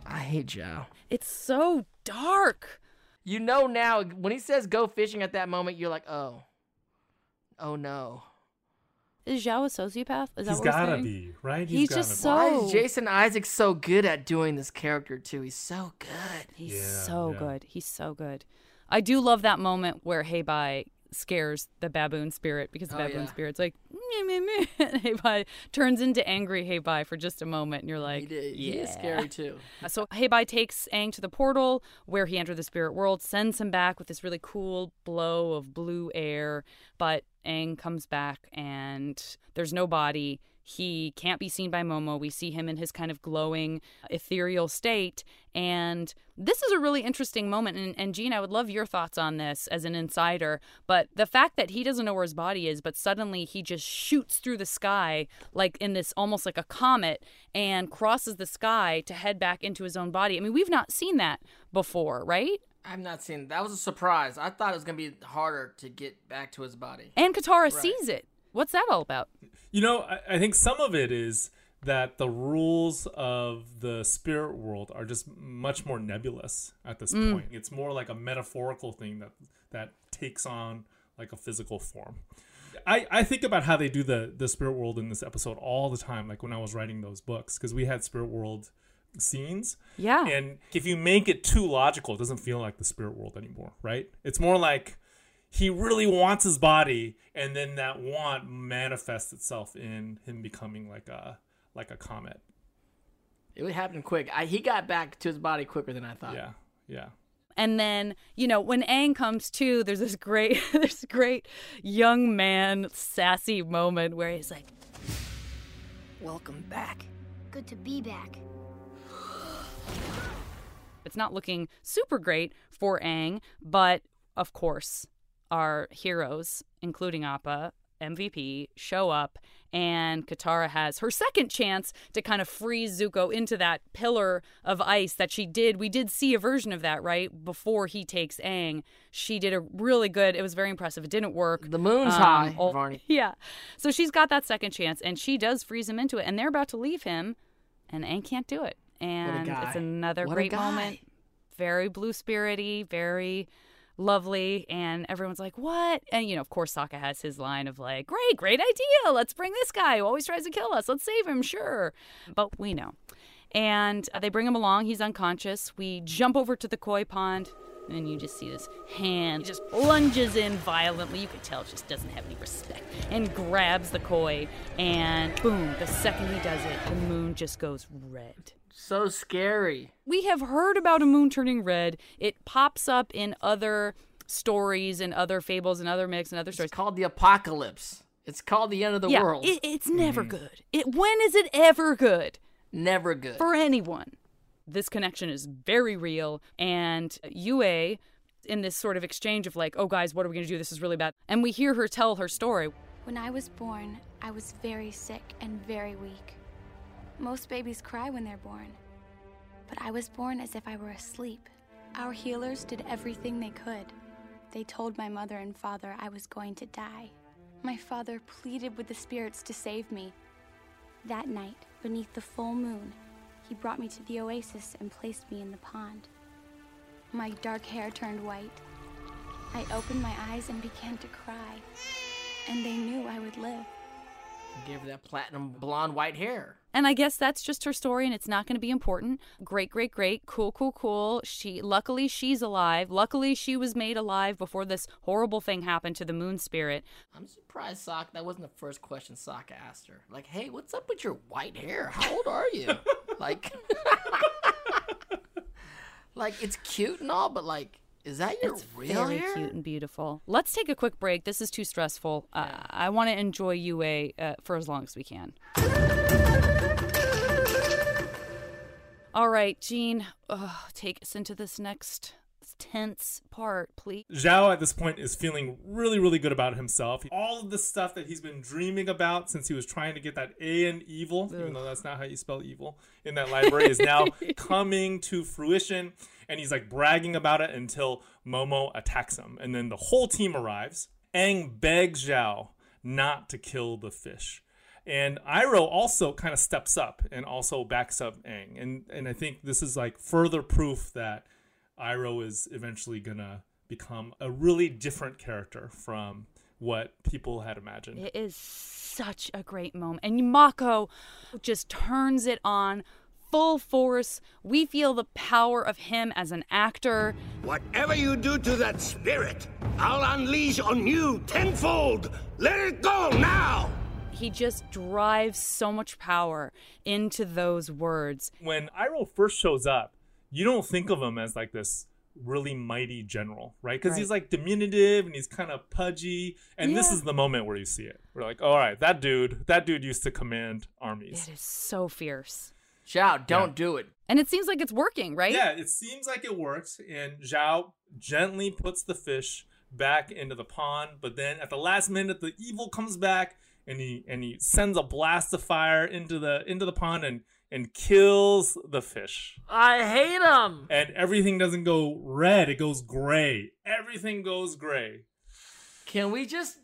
I hate Zhao. It's so dark. You know now when he says go fishing at that moment, you're like, oh, oh no. Is Zhao a sociopath? Is that He's what we're gotta saying? be right. He's gotta just be. so- Why is Jason Isaacs so good at doing this character too? He's so good. He's Yeah, so yeah. good. He's so good. I do love that moment where Heibai scares the baboon spirit because the Oh, baboon yeah. spirit's like meh, meh, meh. and Heibai turns into angry Heibai for just a moment and you're He, like did. he is yeah. scary too. Uh, so Heibai takes Aang to the portal where he entered the spirit world, sends him back with this really cool blow of blue air, but Aang comes back and there's no body. He can't be seen by Momo. We see him in his kind of glowing, ethereal state. And this is a really interesting moment. And, and Gene, I would love your thoughts on this as an insider. But the fact that he doesn't know where his body is, but suddenly he just shoots through the sky, like in this almost like a comet, and crosses the sky to head back into his own body. I mean, we've not seen that before, right? I've not seen that was a surprise. I thought it was gonna be harder to get back to his body. And Katara sees it. What's that all about? You know, I, I think some of it is that the rules of the spirit world are just much more nebulous at this mm. point. It's more like a metaphorical thing that that takes on like a physical form. I, I think about how they do the the spirit world in this episode all the time, like when I was writing those books, because we had spirit world scenes. Yeah. And if you make it too logical, it doesn't feel like the spirit world anymore, right? It's more like he really wants his body, and then that want manifests itself in him becoming like a like a comet. It would happen quick. I, he got back to his body quicker than I thought. Yeah, yeah. And then, you know, when Aang comes to, there's this great, this great young man sassy moment where he's like, Welcome back. Good to be back. It's not looking super great for Aang, but of course, our heroes, including Appa, MVP, show up, and Katara has her second chance to kind of freeze Zuko into that pillar of ice that she did. We did see a version of that, right? Before he takes Aang. She did a really good, it was very impressive. It didn't work. The moon's Um, high, oh, Varney. Yeah. So she's got that second chance, and she does freeze him into it, and they're about to leave him, and Aang can't do it. And it's another What great moment. Very blue spirity, very lovely, and everyone's like, "What?" And you know, of course, Sokka has his line of like, "Great, great idea. Let's bring this guy who always tries to kill us. Let's save him, sure." But we know. And uh, they bring him along. He's unconscious. We jump over to the koi pond, and you just see this hand just plunges in violently. You could tell it just doesn't have any respect, and grabs the koi. And boom! The second he does it, the moon just goes red. So scary. We have heard about a moon turning red. It pops up in other stories and other fables and other myths and other stories. It's called the apocalypse. It's called the end of the yeah, world. it- it's never mm-hmm. good. It when is it ever good? Never good. for anyone. This connection is very real. And Yue, in this sort of exchange of like, oh, guys, what are we going to do? This is really bad. And we hear her tell her story. When I was born, I was very sick and very weak. Most babies cry when they're born. But I was born as if I were asleep. Our healers did everything they could. They told my mother and father I was going to die. My father pleaded with the spirits to save me. That night, beneath the full moon, he brought me to the oasis and placed me in the pond. My dark hair turned white. I opened my eyes and began to cry. And they knew I would live. Give that platinum blonde white hair. And I guess that's just her story, and it's not going to be important. Great, great, great, cool, cool, cool. She, luckily, she's alive. Luckily, she was made alive before this horrible thing happened to the moon spirit. I'm surprised Sock that wasn't the first question Sokka asked her. Like, hey, what's up with your white hair? How old are you? like Like it's cute and all, but like is that your It's real very hair? cute and beautiful. Let's take a quick break. This is too stressful. Uh, I want to enjoy Yue uh, for as long as we can. All right, Gene, uh, take us into this next tense part, please. Zhao at this point is feeling really, really good about himself. All of the stuff that he's been dreaming about since he was trying to get that A in evil, even though that's not how you spell evil, in that library is now coming to fruition. And he's like bragging about it until Momo attacks him. And then the whole team arrives. Aang begs Zhao not to kill the fish. And Iroh also kind of steps up and also backs up Aang. And and I think this is like further proof that Iroh is eventually gonna become a really different character from what people had imagined. It is such a great moment. And Mako just turns it on full force. We feel the power of him as an actor. Whatever you do to that spirit, I'll unleash on you tenfold. Let it go now! He just drives so much power into those words. When Iroh first shows up, you don't think of him as like this really mighty general, right? Because Right. he's like diminutive and he's kind of pudgy. And this is the moment where you see it. We're like, all right, that dude, that dude used to command armies. It is so fierce. Zhao, don't Yeah. do it. And it seems like it's working, right? Yeah, it seems like it works, and Zhao gently puts the fish back into the pond. But then at the last minute, the evil comes back, and he and he sends a blast of fire into the into the pond and and kills the fish. I hate him. And everything doesn't go red; it goes gray. Everything goes gray. Can we just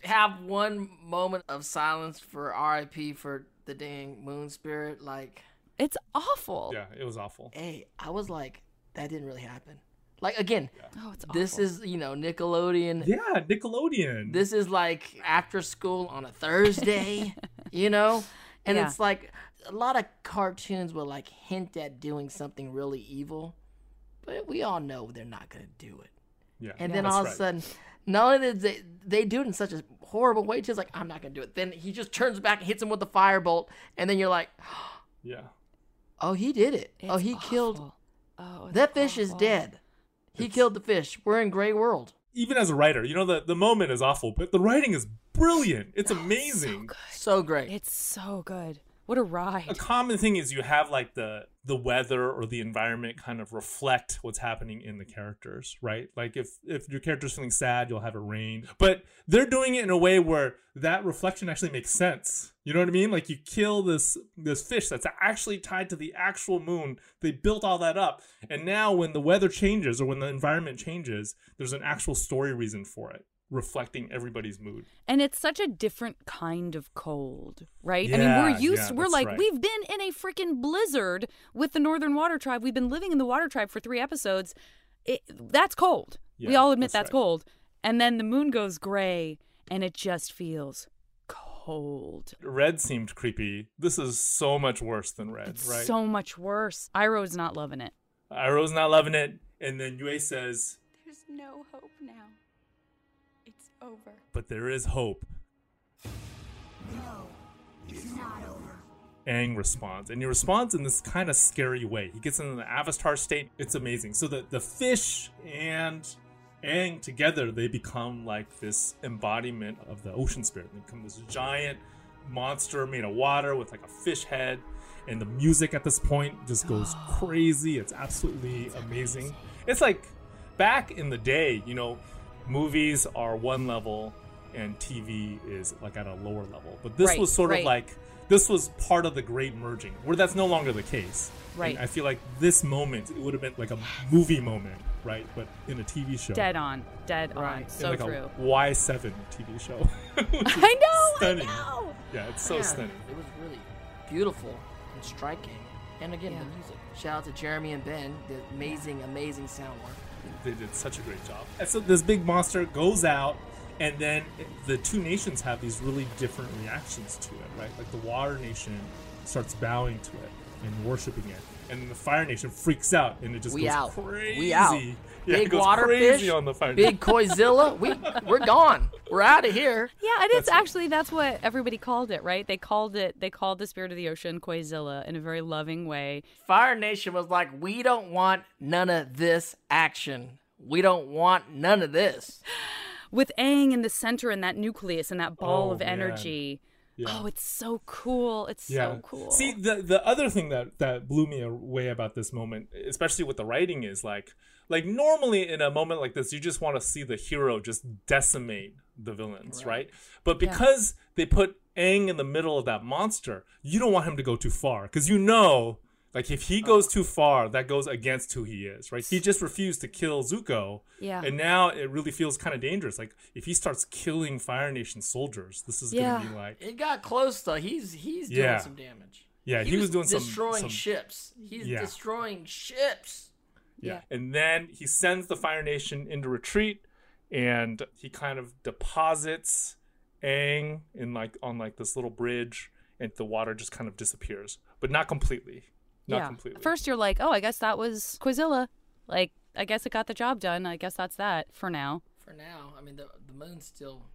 have one moment of silence for RIP for the dang moon spirit? Like, It's awful. Yeah, it was awful. hey, I was like, that didn't really happen. Like again, Oh, it's this is you know Nickelodeon. Yeah, Nickelodeon. This is like after school on a Thursday, you know? And Yeah. it's like a lot of cartoons will like hint at doing something really evil, but we all know they're not going to do it. yeah, And then that's all of right. a sudden, not only did they they do it in such a horrible way, just like I'm not gonna do it. Then he just turns back and hits him with the firebolt, and then you're like, yeah. oh, he did it. oh, It's he killed. Oh, that fish is dead. He It's- killed the fish. We're in gray world. Even as a writer, you know the the moment is awful, but the writing is brilliant. It's oh, amazing. So great. It's so good. What a ride. a common thing is you have like the the weather or the environment kind of reflect what's happening in the characters right? Like if if your character's feeling sad you'll have it rain. But they're doing it in a way where that reflection actually makes sense. You know what i mean? Like you kill this this fish that's actually tied to the actual moon. They built all that up. And now when the weather changes or when the environment changes there's an actual story reason for it reflecting everybody's mood And it's such a different kind of cold, right? I mean, we're used, yeah, we're like, right. we've been in a freaking blizzard with the Northern Water Tribe. We've been living in the Water Tribe for three episodes. It, that's cold. we all admit that's that's, right. cold. And then the moon goes gray and it just feels cold. red seemed creepy this is so much worse than red It's right so much worse. Iroh's not loving it. Iroh's not loving it, and then Yue says, There's no hope now. It's over. "But there is hope." No, it's not over. Aang responds, and he responds in this kind of scary way. He gets into the Avatar state. It's amazing. So the the fish and Aang together, they become like this embodiment of the ocean spirit. They become this giant monster made of water with like a fish head. And the music at this point just goes crazy. It's absolutely amazing. It's like back in the day, you know, movies are one level and TV is like at a lower level. But this Right, was sort right. of like this was part of the great merging, where that's no longer the case. Right. And I feel like this moment it would have been like a movie moment, right? But in a TV show. Dead on. Dead on. Right. In So like true. a Y7 TV show. Which is I know. Stunning. I know. Yeah, it's so Yeah, stunning. It was really beautiful and striking. And again, Yeah. the music. Shout out to Jeremy and Ben, the amazing, amazing sound work. They did such a great job. And so this big monster goes out, and then the two nations have these really different reactions to it, right? Like the Water Nation starts bowing to it and worshiping it, and then the Fire Nation freaks out, and it just we goes out. crazy. We out. Yeah, big goes water crazy fish, on the Fire big Koizilla. we we're gone. We're out of here. Yeah, and it is That's- actually that's what everybody called it, right? They called it they called the spirit of the ocean Koizilla in a very loving way. Fire Nation was like, we don't want none of this action. We don't want none of this. With Aang in the center and that nucleus and that ball Oh, of man. Yeah. Oh, it's so cool. It's so cool. See, the the other thing that that blew me away about this moment, especially with the writing, is like like normally in a moment like this, you just want to see the hero just decimate the villains, right? But because they put Aang in the middle of that monster, you don't want him to go too far because you know. Like if he oh. goes too far, that goes against who he is, right? He just refused to kill Zuko, Yeah. and now it really feels kind of dangerous. Like if he starts killing Fire Nation soldiers, this is Yeah. gonna be like It got close though. He's he's doing Yeah. some damage. Yeah, he was doing some- destroying some- ships. He's Yeah. destroying ships. Yeah. And then he sends the Fire Nation into retreat and he kind of deposits Aang in like on like this little bridge and the water just kind of disappears. But not completely. Not yeah. completely. First you're like, "Oh, I guess that was Koizilla. Like, I guess it got the job done. I guess that's that for now. For now, I mean the the moon's still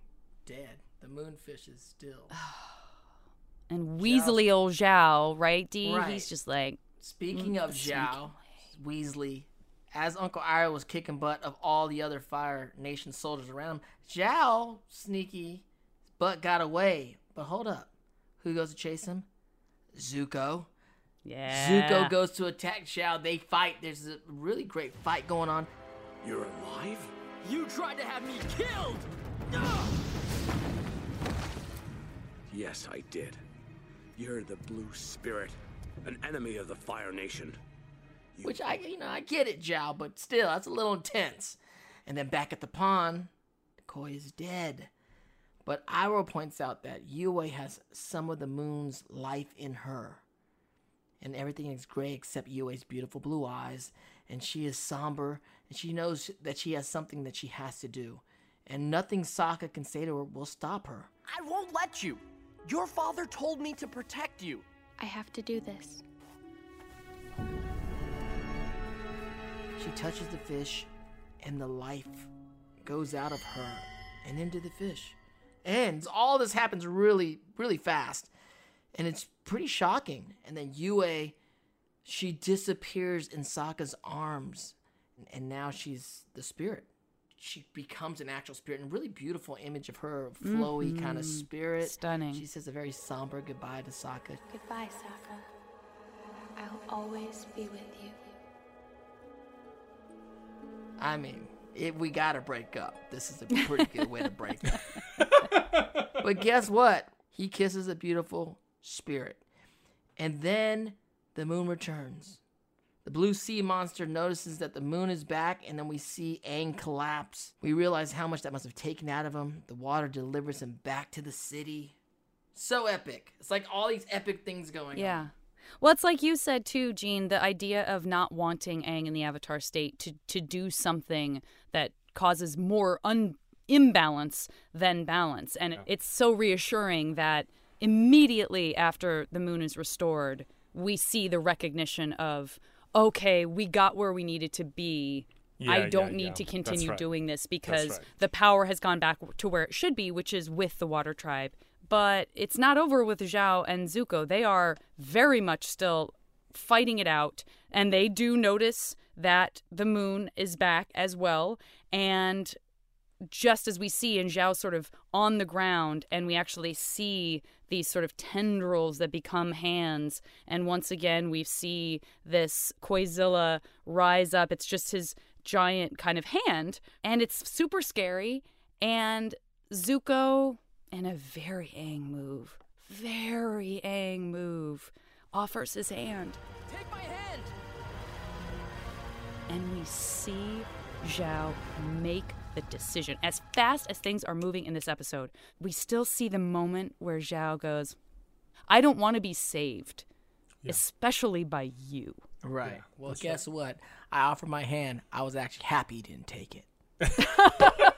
dead. The moonfish is still. And Weasley old Zhao, right, D? Right. He's just like, Speaking Mm, of the sneaky Zhao, Weasley as Uncle Iroh was kicking butt of all the other Fire Nation soldiers around him, Zhao, sneaky, butt got away. But hold up. Who goes to chase him? Zuko. Yeah. Zuko goes to attack Zhao. They fight. There's a really great fight going on. You're alive? You tried to have me killed! Yes, I did. You're the Blue Spirit, an enemy of the Fire Nation. Which I, you know, I get it, Zhao, but still, that's a little intense. And then back at the pond, Koi is dead. But Iroh points out that Yue has some of the moon's life in her. And everything is gray except Yue's beautiful blue eyes. And she is somber, and she knows that she has something that she has to do. And nothing Sokka can say to her will stop her. I won't let you. Your father told me to protect you. I have to do this. She touches the fish, and the life goes out of her and into the fish. And all this happens really, really fast. And it's pretty shocking. And then Yue, she disappears in Sokka's arms. And now she's the spirit. She becomes an actual spirit. And really beautiful image of her, mm-hmm. flowy kind of spirit. Stunning. She says a very somber goodbye to Sokka. Goodbye, Sokka. I'll always be with you. I mean, if we gotta break up, this is a pretty good way to break up. but guess what? He kisses a beautiful spirit. And then the moon returns. The blue sea monster notices that the moon is back, and then we see Aang collapse. We realize how much that must have taken out of him. The water delivers him back to the city. So epic. It's like all these epic things going on. Yeah. Well, it's like you said too, Gene, the idea of not wanting Aang in the Avatar state to, to do something that causes more un- imbalance than balance. And it's so reassuring that immediately after the moon is restored, we see the recognition of, okay, we got where we needed to be. Yeah, I don't need yeah. to continue right. doing this because right. the power has gone back to where it should be, which is with the Water Tribe. But it's not over with Zhao and Zuko. They are very much still fighting it out, and they do notice that the moon is back as well. And just as we see in Zhao sort of on the ground, and we actually see these sort of tendrils that become hands. And once again, we see this Koizilla rise up. It's just his giant kind of hand, and it's super scary. And Zuko, in a very Aang move, very Aang move, offers his hand. Take my hand! and we see Zhao make the decision. As fast as things are moving in this episode, we still see the moment where Zhao goes, I don't want to be saved, especially by you. Right. well, guess what? I offered my hand. I was actually happy he didn't take it.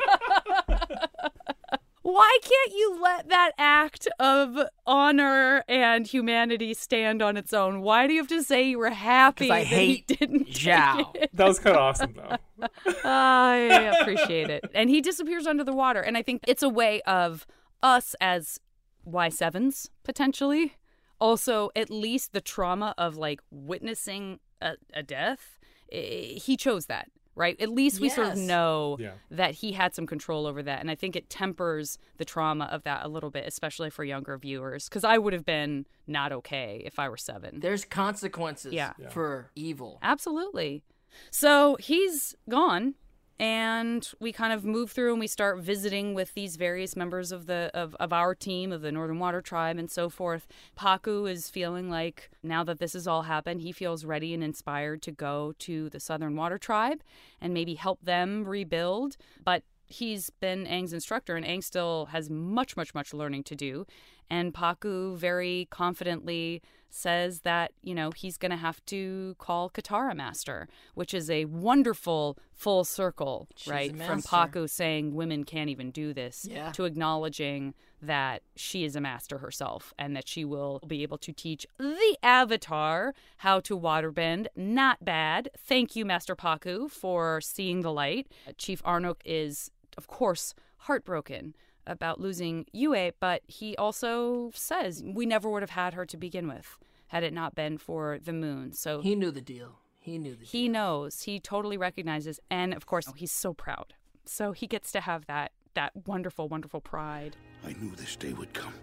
Why can't you let that act of honor and humanity stand on its own? Why do you have to say you were happy Because I that hate he didn't take Zhao. That was kind of awesome, though. I appreciate it. And he disappears under the water. And I think it's a way of us as Y7s, potentially, also at least the trauma of like witnessing a, a death. eh, He chose that, right? At least we sort of know Yeah. that he had some control over that. And I think it tempers the trauma of that a little bit, especially for younger viewers. Because I would have been not okay if I were seven. There's consequences Yeah. for evil. Absolutely. So he's gone, and we kind of move through and we start visiting with these various members of the of, of our team of the Northern Water Tribe and so forth. Pakku is feeling like now that this has all happened, he feels ready and inspired to go to the Southern Water Tribe and maybe help them rebuild. But he's been Aang's instructor, and Aang still has much, much, much learning to do. And Pakku very confidently says that, you know, he's going to have to call Katara master, which is a wonderful full circle, She's right? From. Pakku saying women can't even do this Yeah. to acknowledging that she is a master herself and that she will be able to teach the Avatar how to waterbend. Not bad. Thank you, Master Pakku, for seeing the light. Chief Arnook is, of course, heartbroken about losing Yue, but he also says we never would have had her to begin with had it not been for the moon. So He knew the deal. He knew the he knows. He totally recognizes, and of course, he's so proud. So he gets to have that that wonderful, wonderful pride. I knew this day would come.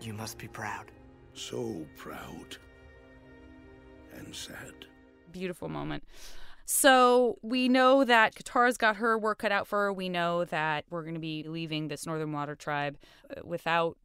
You must be proud. So proud. And sad. Beautiful moment. So we know that Katara's got her work cut out for her. We know that we're going to be leaving this Northern Water tribe uh, without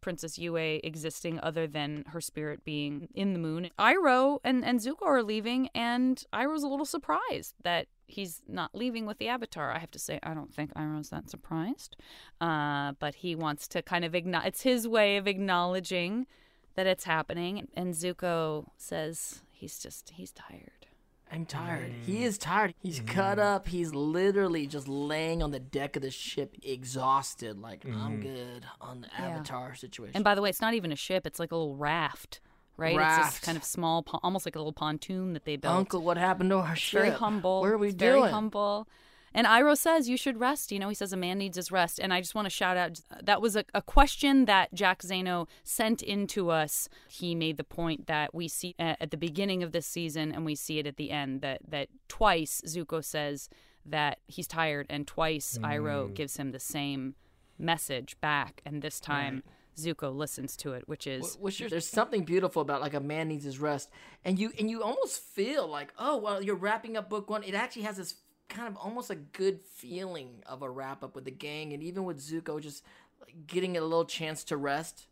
Princess Yue existing other than her spirit being in the moon. Iroh and, and Zuko are leaving, and Iroh's a little surprised that he's not leaving with the Avatar. I have to say, I don't think Iroh's that surprised. Uh, but he wants to kind of acknowledge, it's his way of acknowledging that it's happening. And Zuko says he's just, he's tired. I'm tired. He mm. is tired. He's cut mm. up. He's literally just laying on the deck of the ship, exhausted. Like I'm mm-hmm. good on the Avatar situation. And by the way, it's not even a ship, it's like a little raft. Right, it's Raft. this kind of small, almost like a little pontoon that they built. Uncle, what happened to our It's ship? very humble. Where are we It's doing? Very humble. And Iroh says you should rest. You know, he says a man needs his rest. And I just want to shout out that was a, a question that Jack Zano sent into us. He made the point that we see at, at the beginning of this season and we see it at the end that that twice Zuko says that he's tired, and twice Iroh mm. gives him the same message back. And this time Zuko listens to it, which is Which there's something beautiful about like a man needs his rest, and you and you almost feel like oh well you're wrapping up book one. It actually has this kind of almost a good feeling of a wrap up with the gang, and even with Zuko just like, getting a little chance to rest.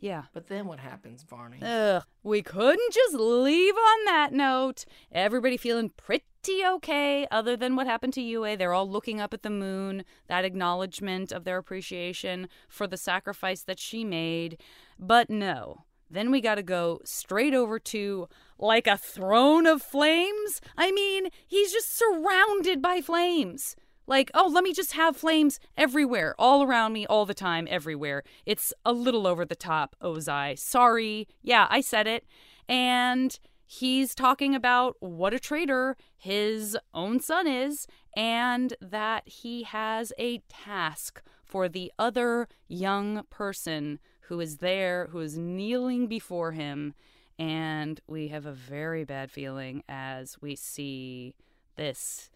yeah. But then what happens, Varney? Ugh, we couldn't just leave on that note. Everybody feeling pretty okay, other than what happened to Yue. They're all looking up at the moon, that acknowledgement of their appreciation for the sacrifice that she made. But no. Then we got to go straight over to like a throne of flames. I mean, he's just surrounded by flames. Like, oh, let me just have flames everywhere, all around me, all the time, everywhere. It's a little over the top, Ozai. Sorry. Yeah, I said it. And he's talking about what a traitor his own son is, and that he has a task for the other young person who is there, who is kneeling before him. And we have a very bad feeling as we see this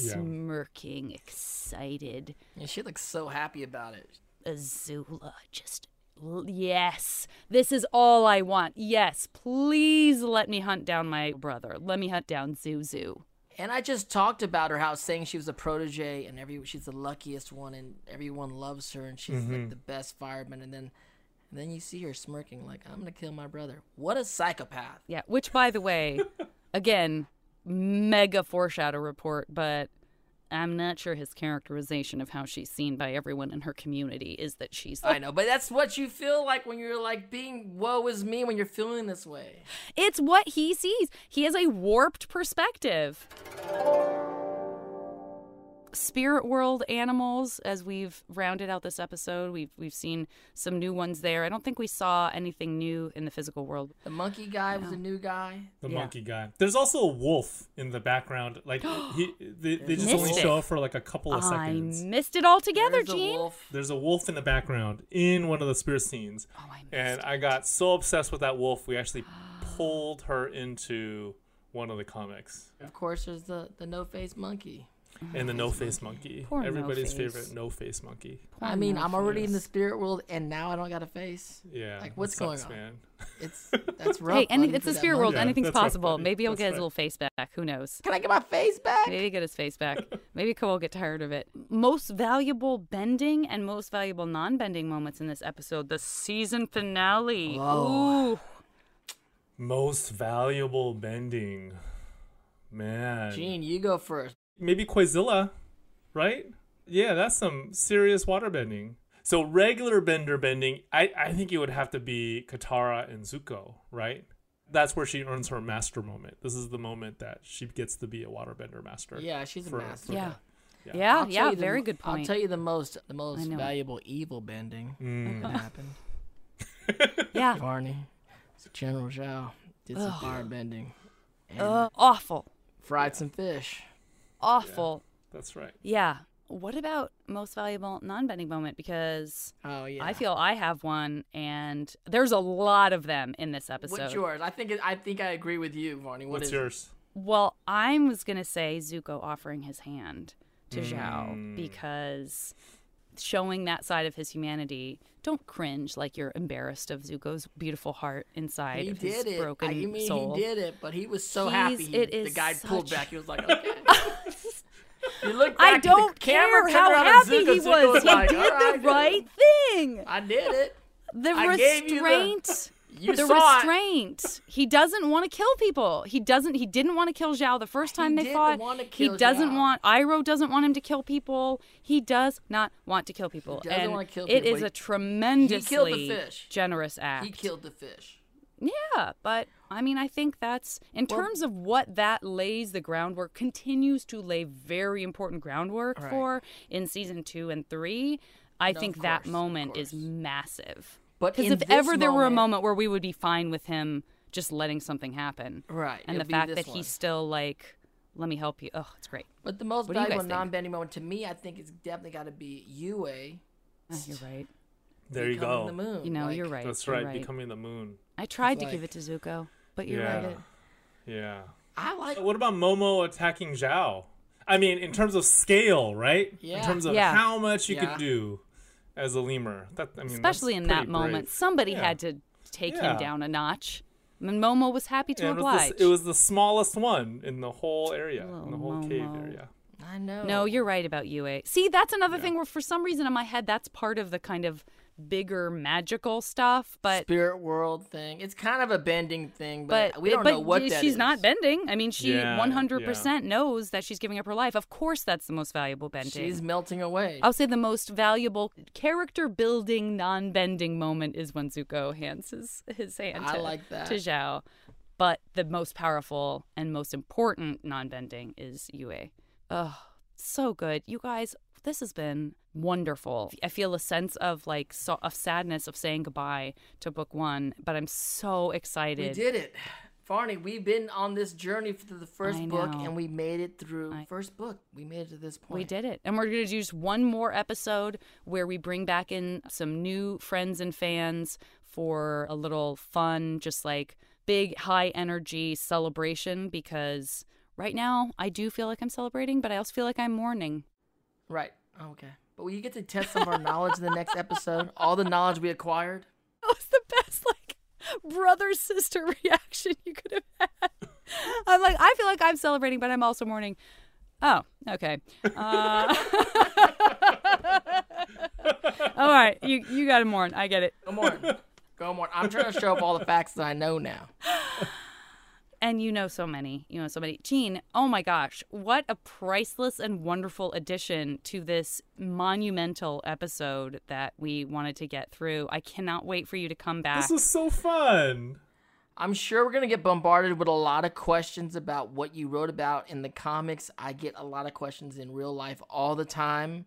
Yeah. smirking, excited And she looks so happy about it. Azula. Just yes, this is all I want. Yes, please let me hunt down my brother. Let me hunt down Zuzu. And I just talked about her how saying she was a protege and every she's the luckiest one and everyone loves her and she's like mm-hmm. the best fireman and then and then you see her smirking like I'm gonna kill my brother. What a psychopath! Yeah, which by the way, again, mega foreshadow report, but I'm not sure his characterization of how she's seen by everyone in her community is that she's I know, but that's what you feel like when you're like being woe is me when you're feeling this way. It's what he sees. He has a warped perspective. Spirit world animals, as we've rounded out this episode, we've we've seen some new ones there. I don't think we saw anything new in the physical world. The monkey guy was a new guy. The Yeah. monkey guy. There's also a wolf in the background. Like he, they, they just only it. show up for like a couple of I seconds. missed it all together, There's a Gene. wolf. There's a wolf in the background in one of the spirit scenes. Oh, I missed and I got so obsessed with that wolf, we actually pulled her into one of the comics. Of course, there's the the no face monkey. And the no face monkey. Poor Everybody's No-Face. favorite no face monkey. I mean, I'm already in the spirit world and now I don't got a face. Yeah. Like, what's sucks, going on? Man. It's that's rough. Hey, any, it's the that spirit world. Yeah, Anything's that's rough, possible. Maybe he'll That's get his right. little face back. Who knows? Can I get my face back? Maybe get his face back. Maybe Ko will get tired of it. Most valuable bending and most valuable non-bending moments in this episode. The season finale. Whoa. Ooh. Most valuable bending. Man. Gene, you go first. Maybe Koizilla, right? Yeah, that's some serious water bending. So regular bender bending, I, I think it would have to be Katara and Zuko, right? That's where she earns her master moment. This is the moment that she gets to be a waterbender master. Yeah, she's a for- master. for Yeah. the- Yeah, I'll yeah, you the- very good point. I'll tell you the most the most valuable evil bending Mm. that happened. yeah. Varney, General Zhao did some fire bending and Uh, awful. fried some fish. Awful. That's right. Yeah. What about most valuable non-bending moment? Because Oh yeah. I feel I have one, and there's a lot of them in this episode. What's yours? I think I think I agree with you, Varney. What What's is it? yours? Well, I was gonna say Zuko offering his hand to Mm. Zhao because showing that side of his humanity. Don't cringe like you're embarrassed of Zuko's beautiful heart inside He of his did it. broken I mean, soul. he did it, but he was so He's- happy. he- it the is guy pulled back. He was like, okay. You look I don't the camera care how happy he was. He like, did "All right, the right thing. I did it. The I gave you the- restraint. You the saw it. restraint. He doesn't want to kill people. He doesn't. He didn't want to kill Zhao the first time they fought. he doesn't Zhao. want. Iroh doesn't want him to kill people. He does not want to kill people. doesn't and wanna kill It people. is He- a tremendously fish. generous act. He killed the fish. Yeah, but I mean, I think that's in Well- terms of what that lays the groundwork, continues to lay very important groundwork Right. for in season two and three. I No, think of that moment is massive. But because if this ever there were a moment- moment where we would be fine with him just letting something happen, Right, and the fact that one. he's still like, "Let me help you," oh, it's great. But the most What valuable non-bending moment to me, I think, it's definitely got to be Yue. Oh, you're right. There you go. The moon. You know, Like, you're right. That's you're right, becoming the moon. I tried It's to give it to Zuko, but you're yeah. right. Yeah. I like. What about Momo attacking Zhao? I mean, in terms of scale, right? Yeah. In terms of Yeah. how much you Yeah. could do as a lemur. That I mean, Especially in that pretty moment, somebody Yeah. had to take Yeah. him down a notch. And Momo was happy to And it, was oblige. the, it was the smallest one in the whole area, in the Little whole cave area. I know. No, you're right about Yue. See, that's another thing where for some reason in my head that's part of the kind of bigger magical stuff, but spirit world thing. It's kind of a bending thing, but, but we don't but know what that she's is. not bending. I mean, she 100% knows that she's giving up her life. Of course that's the most valuable bending. She's melting away. I'll say the most valuable character building non-bending moment is when Zuko hands his, his hand I to, like that. to Zhao. But the most powerful and most important non-bending is Yue. Oh, so good. You guys, this has been wonderful. I feel a sense of like so, of sadness of saying goodbye to book 1, but I'm so excited. We did it. Varney, we've been on this journey for the first book, and we made it through first book. We made it to this point. We did it. And we're going to do just one more episode where we bring back in some new friends and fans for a little fun, just like big, high energy celebration because right now I do feel like I'm celebrating, but I also feel like I'm mourning. Right. Okay. But will you get to test some of our knowledge in the next episode? All the knowledge we acquired? That was the best, like, brother sister reaction you could have had. I'm like, I feel like I'm celebrating, but I'm also mourning. Oh, okay. Uh, all right, you you got to mourn. I get it. Go more. Go more. I'm trying to show up all the facts that I know now. And you know so many. You know so many. Gene, oh my gosh, what a priceless and wonderful addition to this monumental episode that we wanted to get through. I cannot wait for you to come back. This was so fun. I'm sure we're going to get bombarded with a lot of questions about what you wrote about in the comics. I get a lot of questions in real life all the time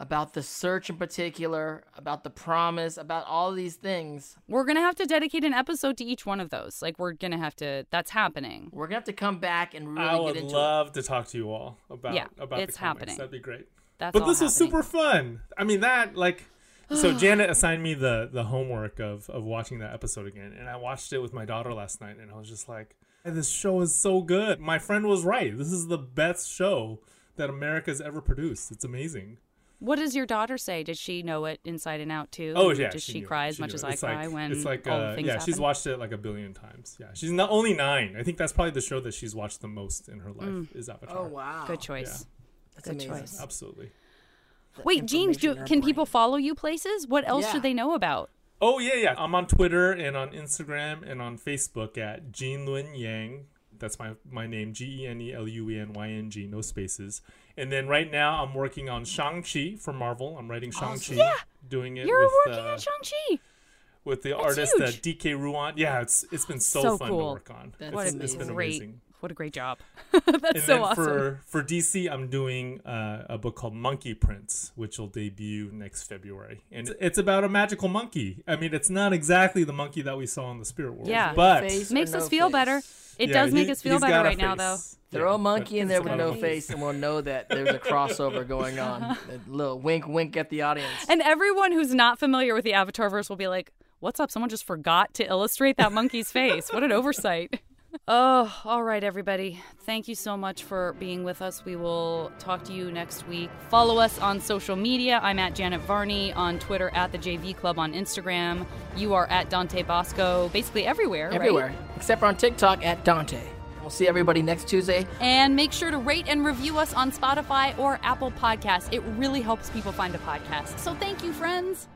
about the search in particular, about the promise, about all these things. We're going to have to dedicate an episode to each one of those. Like, we're going to have to, that's happening. We're going to have to come back and really I get would into love to talk to you all about Yeah, about it's the comics. happening. That'd be great. That's but all this was happening. super fun. I mean that like so Janet assigned me the the homework of of watching that episode again and I watched it with my daughter last night and I was just like this show is so good. My friend was right. This is the best show that America's ever produced. It's amazing. What does your daughter say? Did she know it inside and out too? Oh yeah, Does she, knew it. cry as She much as it. I It's cry like, when it's like all uh, things yeah, happen? she's watched it like a billion times. Yeah, she's not only nine. I think that's probably the show that she's watched the most in her life Mm. is Avatar. Oh, wow. Good choice. That's Good amazing. choice. Absolutely. Wait, Gene, do, information in her can people follow you places? What else Yeah. should they know about? Oh yeah, yeah. I'm on Twitter and on Instagram and on Facebook at Gene Luen Yang. That's my my name, G E N E L U E N Y N G, no spaces. And then right now I'm working on Shang Chi for Marvel. I'm writing Shang Chi, Yeah. doing it You're with working uh, on Shang-Chi. with the That's artist uh. DK Ruan. Yeah, it's it's been so, So fun cool. to work on. That's What it's, a it's been great, amazing. what a great job. That's and so then awesome. for for DC, I'm doing uh, a book called Monkey Prince, which will debut next February, and it's- it's about a magical monkey. I mean, it's not exactly the monkey that we saw in the spirit world, Yeah. but Face Makes no us feel face? better. It Yeah, does make he- us feel better got a right now, though. Throw Yeah, a monkey in there with no monkey. face, and we'll know that there's a crossover going on. A little wink, wink at the audience. And everyone who's not familiar with the Avatarverse will be like, "What's up? Someone just forgot to illustrate that monkey's face. What an oversight!" Oh, all right, everybody. Thank you so much for being with us. We will talk to you next week. Follow us on social media. I'm at Janet Varney on Twitter, at the JV Club on Instagram. You are at Dante Basco, basically everywhere. right? Everywhere. Except for on TikTok at Dante. We'll see everybody next Tuesday. And make sure to rate and review us on Spotify or Apple Podcasts. It really helps people find a podcast. So thank you, friends.